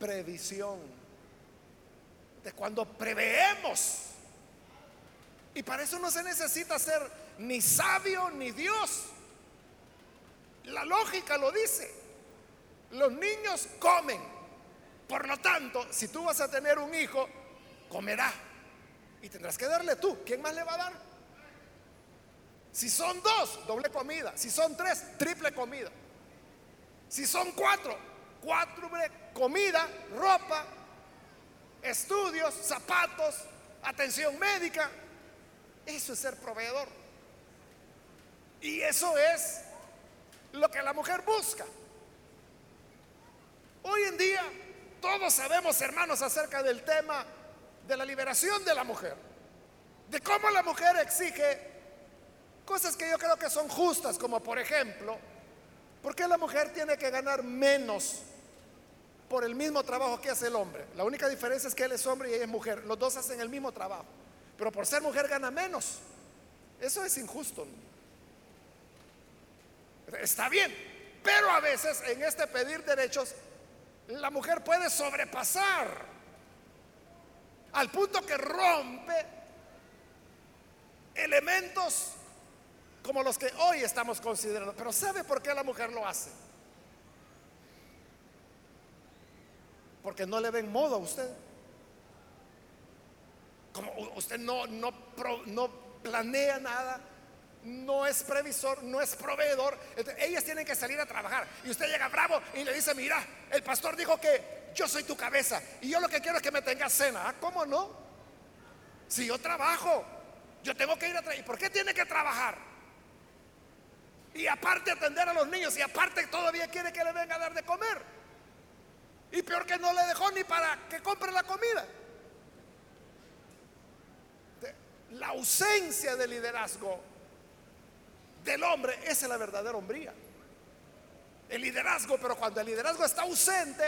Previsión. De cuando preveemos. Y para eso no se necesita ser ni sabio ni Dios. La lógica lo dice. Los niños comen. Por lo tanto, si tú vas a tener un hijo, comerá. Y tendrás que darle tú. ¿Quién más le va a dar? Si son dos, doble comida. Si son tres, triple comida. Si son cuatro, cuatro comida, ropa, estudios, zapatos, atención médica. Eso es ser proveedor. Y eso es lo que la mujer busca. Hoy en día todos sabemos, hermanos, acerca del tema de la liberación de la mujer, de cómo la mujer exige cosas que yo creo que son justas, como por ejemplo, ¿por qué la mujer tiene que ganar menos por el mismo trabajo que hace el hombre? La única diferencia es que él es hombre y ella es mujer, los dos hacen el mismo trabajo, pero por ser mujer gana menos. Eso es injusto. Está bien, pero a veces en este pedir derechos la mujer puede sobrepasar al punto que rompe elementos como los que hoy estamos considerando. Pero ¿sabe por qué la mujer lo hace? Porque no le ven modo a usted. Usted no, no, no planea nada, no es previsor, no es proveedor. ellas tienen que salir a trabajar. Y usted llega bravo y le dice, mira, el pastor dijo que yo soy tu cabeza y yo lo que quiero es que me tengas cena. Ah, ¿cómo no? Si yo trabajo, yo tengo que ir a trabajar. ¿Y por qué tiene que trabajar? Y aparte atender a los niños y aparte todavía quiere que le venga a dar de comer. Y peor que no le dejó ni para que compre la comida. La ausencia de liderazgo del hombre, es la verdadera hombría. El liderazgo, pero cuando el liderazgo está ausente,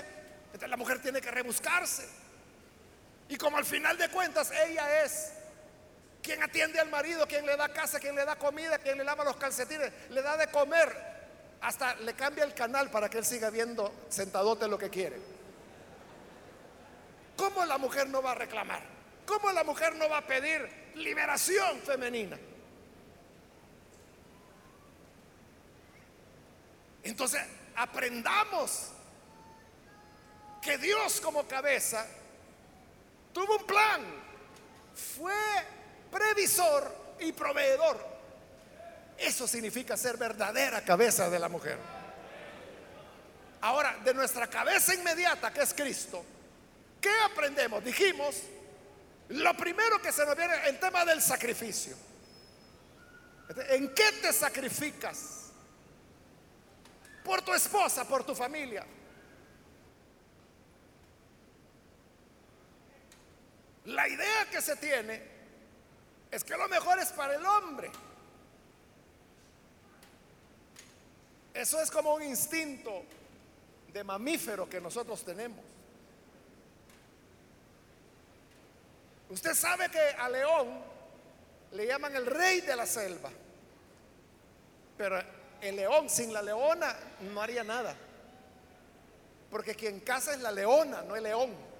entonces la mujer tiene que rebuscarse. Y como al final de cuentas ella es ¿Quién atiende al marido? ¿Quién le da casa? ¿Quién le da comida? ¿Quién le lava los calcetines? ¿Le da de comer? Hasta le cambia el canal para que él siga viendo sentadote lo que quiere. ¿Cómo la mujer no va a reclamar? ¿Cómo la mujer no va a pedir liberación femenina? Entonces, aprendamos que Dios como cabeza tuvo un plan, fue previsor y proveedor. Eso significa ser verdadera cabeza de la mujer. Ahora, de nuestra cabeza inmediata, que es Cristo, ¿qué aprendemos? Dijimos, lo primero que se nos viene el tema del sacrificio. ¿En qué te sacrificas? Por tu esposa, por tu familia. La idea que se tiene es que lo mejor es para el hombre. Eso es como un instinto de mamífero que nosotros tenemos. Usted sabe que a león le llaman el rey de la selva, pero el león sin la leona no haría nada, porque quien caza es la leona, no el león.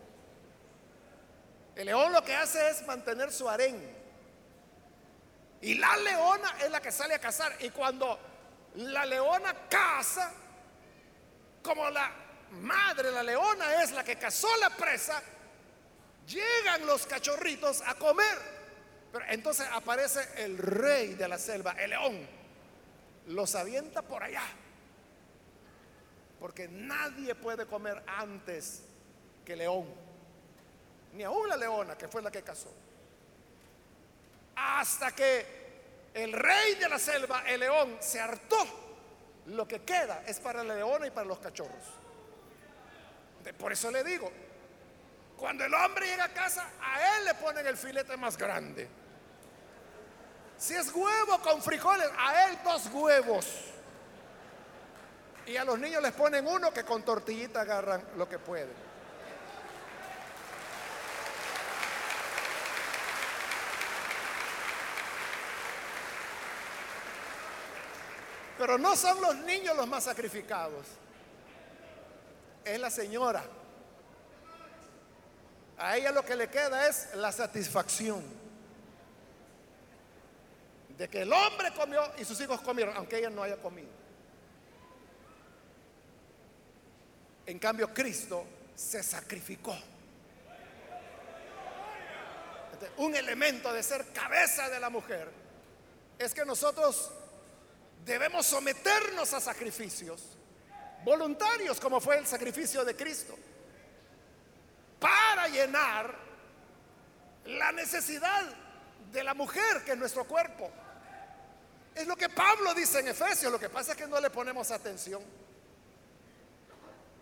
El león lo que hace es mantener su harén. Y la leona es la que sale a cazar. Y cuando la leona caza, como la madre, la leona es la que cazó la presa, llegan los cachorritos a comer. Pero entonces aparece el rey de la selva, el león. Los avienta por allá. Porque nadie puede comer antes que león. Ni aún la leona, que fue la que cazó. Hasta que el rey de la selva, el león, se hartó. Lo que queda es para la leona y para los cachorros. Por eso le digo, cuando el hombre llega a casa, a él le ponen el filete más grande. Si es huevo con frijoles, a él dos huevos. Y a los niños les ponen uno que con tortillita agarran lo que pueden. Pero no son los niños los más sacrificados. Es la señora. A ella lo que le queda es la satisfacción de que el hombre comió y sus hijos comieron, aunque ella no haya comido. En cambio, Cristo se sacrificó. Un elemento de ser cabeza de la mujer es que nosotros debemos someternos a sacrificios voluntarios, como fue el sacrificio de Cristo, para llenar la necesidad de la mujer que es nuestro cuerpo. Es lo que Pablo dice en Efesios, lo que pasa es que no le ponemos atención.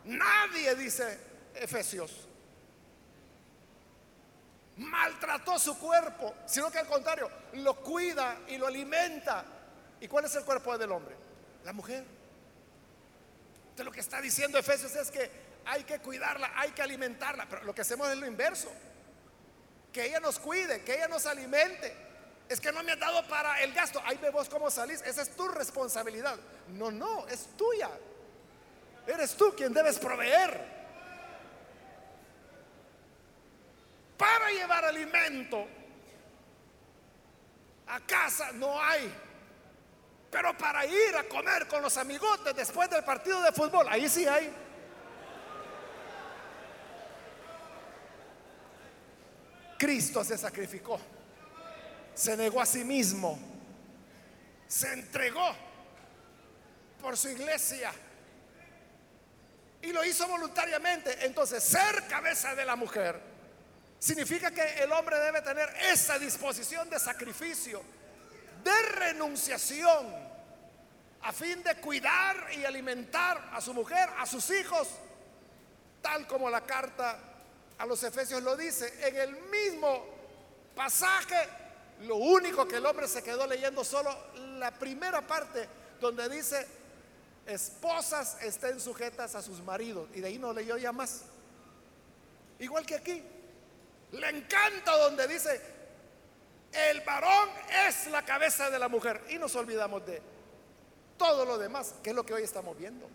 Nadie dice Efesios maltrató su cuerpo, sino que al contrario, lo cuida y lo alimenta ¿Y cuál es el cuerpo del hombre? La mujer. Entonces lo que está diciendo Efesios es que hay que cuidarla, hay que alimentarla, pero lo que hacemos es lo inverso. Que ella nos cuide, que ella nos alimente. Es que no me ha dado para el gasto. Ahí ve vos cómo salís. Esa es tu responsabilidad. No, no, es tuya. Eres tú quien debes proveer. Para llevar alimento a casa no hay pero para ir a comer con los amigotes después del partido de fútbol, ahí sí hay. Cristo se sacrificó, se negó a sí mismo, se entregó por su iglesia y lo hizo voluntariamente. Entonces, ser cabeza de la mujer significa que el hombre debe tener esa disposición de sacrificio de renunciación a fin de cuidar y alimentar a su mujer, a sus hijos, tal como la carta a los Efesios lo dice. En el mismo pasaje, lo único que el hombre se quedó leyendo solo la primera parte donde dice, esposas estén sujetas a sus maridos. Y de ahí no leyó ya más. Igual que aquí. Le encanta donde dice, el varón es la cabeza de la mujer. Y nos olvidamos de todo lo demás, que es lo que hoy estamos viendo.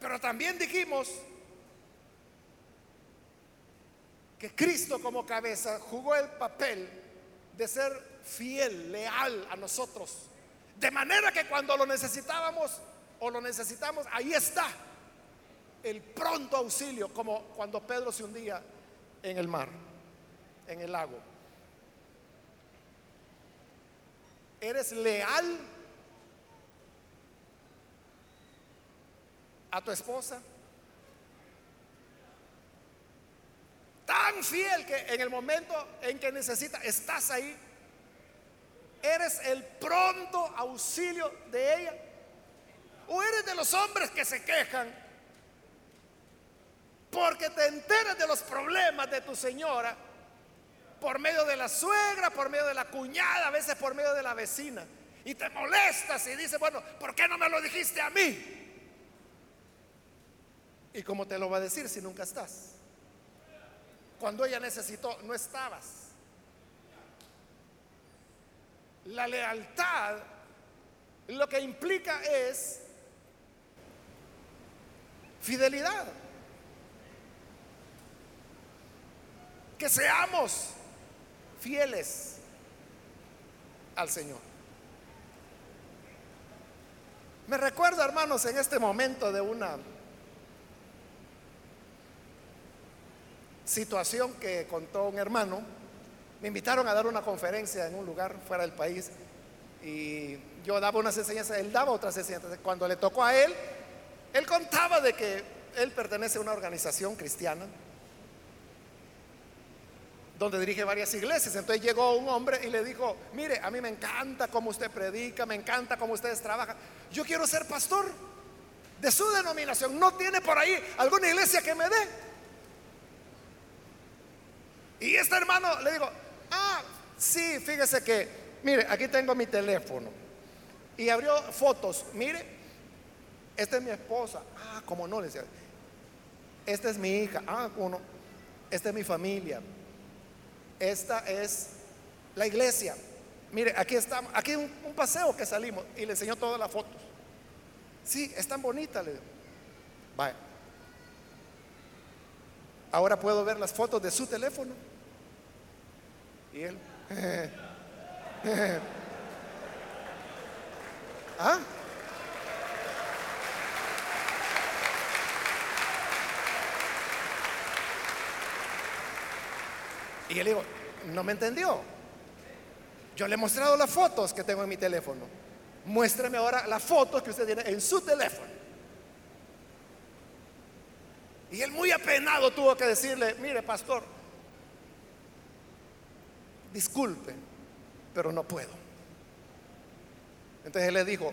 Pero también dijimos que Cristo como cabeza jugó el papel de ser fiel, leal a nosotros. De manera que cuando lo necesitábamos o lo necesitamos, ahí está el pronto auxilio, como cuando Pedro se hundía en el mar, en el lago. ¿Eres leal a tu esposa? Tan fiel que en el momento en que necesita, estás ahí. ¿Eres el pronto auxilio de ella? ¿O eres de los hombres que se quejan porque te enteras de los problemas de tu señora por medio de la suegra, por medio de la cuñada, a veces por medio de la vecina? Y te molestas y dices, bueno, ¿por qué no me lo dijiste a mí? ¿Y cómo te lo va a decir si nunca estás? Cuando ella necesitó, no estabas. La lealtad lo que implica es fidelidad. Que seamos fieles al Señor. Me recuerdo, hermanos, en este momento de una situación que contó un hermano me invitaron a dar una conferencia en un lugar fuera del país y yo daba unas enseñanzas, él daba otras enseñanzas. Cuando le tocó a él, él contaba de que él pertenece a una organización cristiana donde dirige varias iglesias. Entonces llegó un hombre y le dijo, mire, a mí me encanta cómo usted predica, me encanta cómo ustedes trabajan. Yo quiero ser pastor de su denominación. ¿No tiene por ahí alguna iglesia que me dé? Y este hermano le digo, Ah, sí, fíjese que, mire, aquí tengo mi teléfono. Y abrió fotos. Mire, esta es mi esposa. Ah, como no, le decía. Esta es mi hija. Ah, uno. Esta es mi familia. Esta es la iglesia. Mire, aquí estamos. Aquí un, paseo que salimos. Y le enseñó todas las fotos. Sí, es tan bonita. Le Vaya. Ahora puedo ver las fotos de su teléfono. Y él, [laughs] ¿Ah? Y él dijo, no me entendió. Yo le he mostrado las fotos que tengo en mi teléfono. Muéstrame ahora las fotos que usted tiene en su teléfono. Y él muy apenado tuvo que decirle, mire pastor, disculpe, pero no puedo. Entonces él le dijo,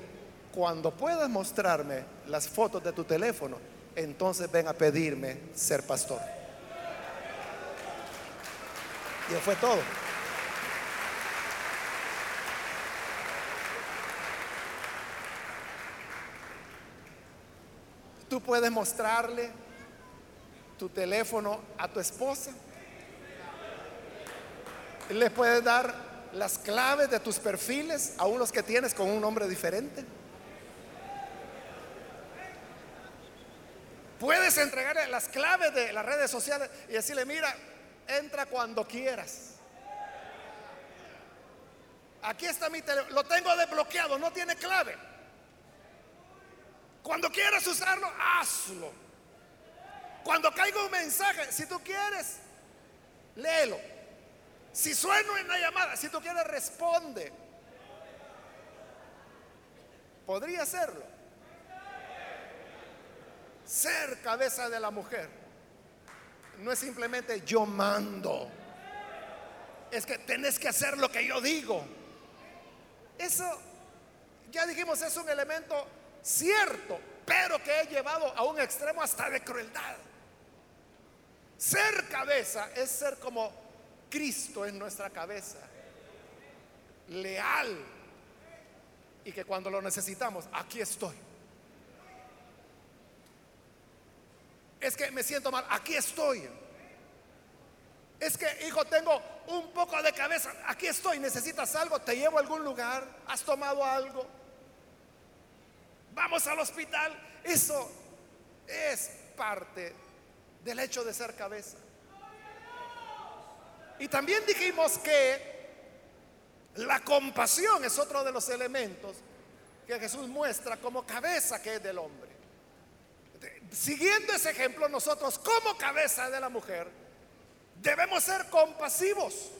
cuando puedas mostrarme las fotos de tu teléfono, entonces ven a pedirme ser pastor. Y fue todo. Tú puedes mostrarle tu teléfono a tu esposa le puedes dar las claves de tus perfiles, aún los que tienes con un nombre diferente. Puedes entregarle las claves de las redes sociales y decirle, mira, entra cuando quieras. Aquí está mi teléfono, lo tengo desbloqueado, no tiene clave. Cuando quieras usarlo, hazlo. Cuando caiga un mensaje, si tú quieres, léelo. Si sueno en la llamada, si tú quieres, responde. Podría hacerlo. Ser cabeza de la mujer no es simplemente yo mando. Es que tenés que hacer lo que yo digo. Eso, ya dijimos, es un elemento cierto, pero que he llevado a un extremo hasta de crueldad. Ser cabeza es ser como Cristo en nuestra cabeza, leal, y que cuando lo necesitamos, aquí estoy. Es que me siento mal, aquí estoy. Es que, hijo, tengo un poco de cabeza. Aquí estoy, necesitas algo, te llevo a algún lugar, has tomado algo. Vamos al hospital. Eso es parte del hecho de ser cabeza. Y también dijimos que la compasión es otro de los elementos que Jesús muestra como cabeza que es del hombre. Siguiendo ese ejemplo, nosotros como cabeza de la mujer debemos ser compasivos.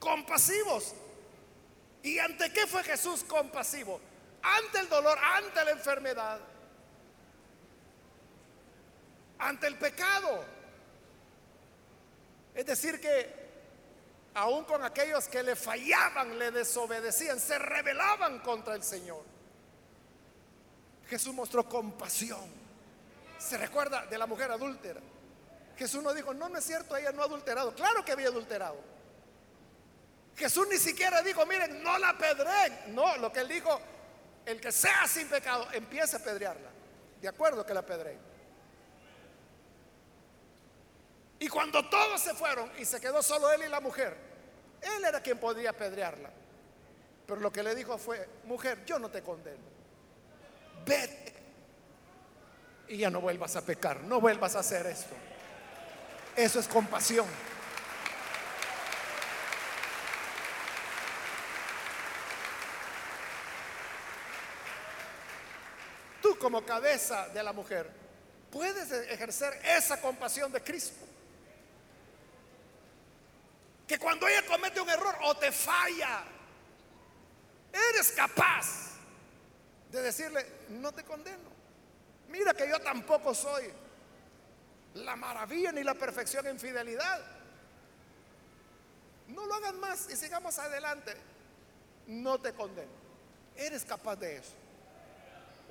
Compasivos. ¿Y ante qué fue Jesús compasivo? Ante el dolor, ante la enfermedad, ante el pecado. Es decir, que aún con aquellos que le fallaban, le desobedecían, se rebelaban contra el Señor. Jesús mostró compasión. Se recuerda de la mujer adúltera. Jesús no dijo, no, no es cierto, ella no ha adulterado. Claro que había adulterado. Jesús ni siquiera dijo, miren, no la pedreen. No, lo que él dijo, el que sea sin pecado, empiece a pedrearla. De acuerdo que la pedreen. Y cuando todos se fueron y se quedó solo él y la mujer, él era quien podía apedrearla. Pero lo que le dijo fue, mujer, yo no te condeno. Vete. Y ya no vuelvas a pecar, no vuelvas a hacer esto. Eso es compasión. Tú como cabeza de la mujer puedes ejercer esa compasión de Cristo que cuando ella comete un error o te falla, eres capaz de decirle, no te condeno. Mira que yo tampoco soy la maravilla ni la perfección en fidelidad. No lo hagan más y sigamos adelante. No te condeno. Eres capaz de eso.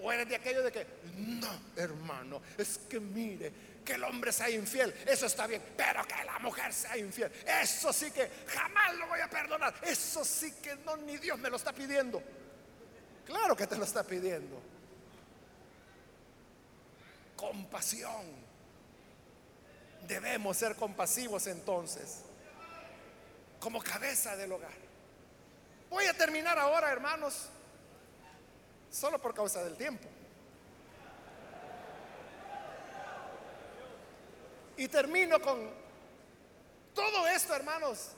O eres de aquello de que, no, hermano, es que mire, que el hombre sea infiel, eso está bien, pero que la mujer sea infiel, eso sí que jamás lo voy a perdonar, eso sí que no, ni Dios me lo está pidiendo. Claro que te lo está pidiendo. Compasión. Debemos ser compasivos entonces, como cabeza del hogar. Voy a terminar ahora, hermanos, solo por causa del tiempo. Y termino con todo esto, hermanos,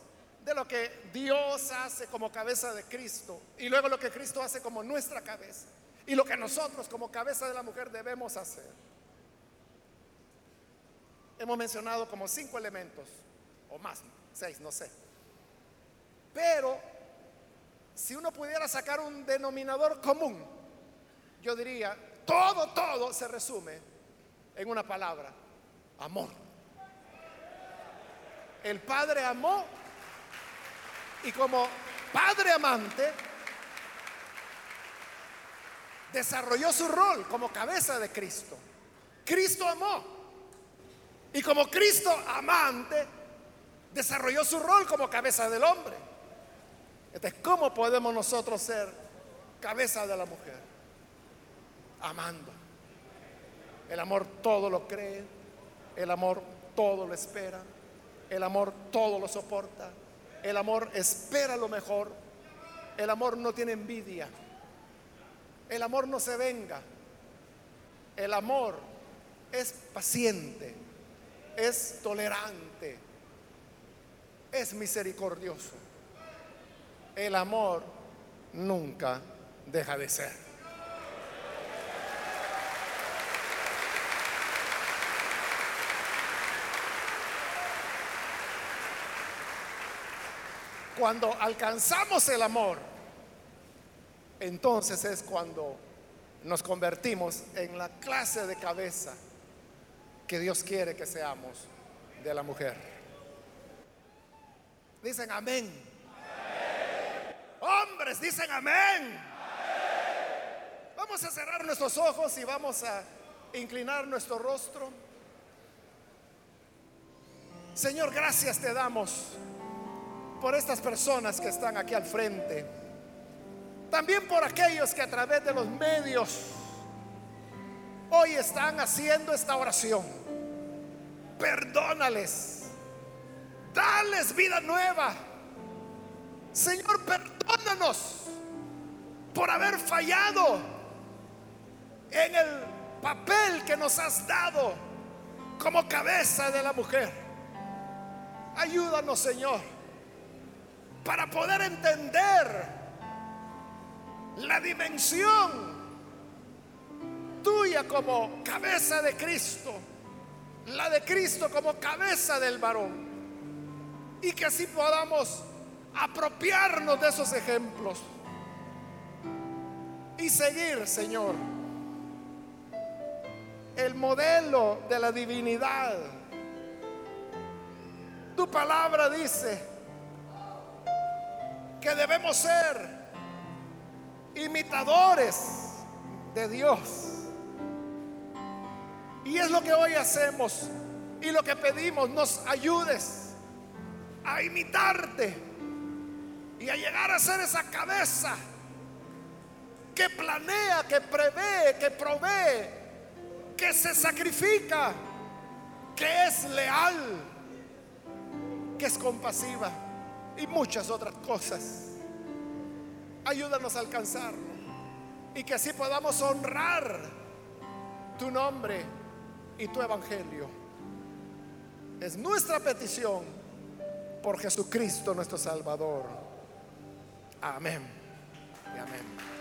de lo que Dios hace como cabeza de Cristo y luego lo que Cristo hace como nuestra cabeza y lo que nosotros como cabeza de la mujer debemos hacer. Hemos mencionado como cinco elementos, o más, seis, no sé. Pero si uno pudiera sacar un denominador común, yo diría, todo, todo se resume en una palabra, amor. El Padre amó y como Padre amante desarrolló su rol como cabeza de Cristo. Cristo amó. Y como Cristo amante desarrolló su rol como cabeza del hombre. Entonces, ¿cómo podemos nosotros ser cabeza de la mujer? Amando. El amor todo lo cree, el amor todo lo espera, el amor todo lo soporta. El amor espera lo mejor. El amor no tiene envidia. El amor no se venga. El amor es paciente. Es tolerante. Es misericordioso. El amor nunca deja de ser. Cuando alcanzamos el amor, entonces es cuando nos convertimos en la clase de cabeza que Dios quiere que seamos de la mujer. Dicen amén. Hombres dicen amén. Vamos a cerrar nuestros ojos y vamos a inclinar nuestro rostro. Señor, gracias te damos por estas personas que están aquí al frente. También por aquellos que a través de los medios hoy están haciendo esta oración. perdónales, dales vida nueva. Señor, perdónanos por haber fallado en el papel que nos has dado como cabeza de la mujer. Ayúdanos, Señor, para poder entender la dimensión tuya como cabeza de Cristo, la de Cristo como cabeza del varón, y que así podamos apropiarnos de esos ejemplos y seguir, Señor, el modelo de la divinidad. Tu palabra dice que debemos ser imitadores de Dios. Y es lo que hoy hacemos y lo que pedimos, nos ayudes a imitarte y a llegar a ser esa cabeza que planea, que prevé, que provee, que se sacrifica, que es leal, que es compasiva y muchas otras cosas. Ayúdanos a alcanzarlo y que así podamos honrar tu nombre y tu evangelio. Es nuestra petición por Jesucristo nuestro Salvador. Amén amén.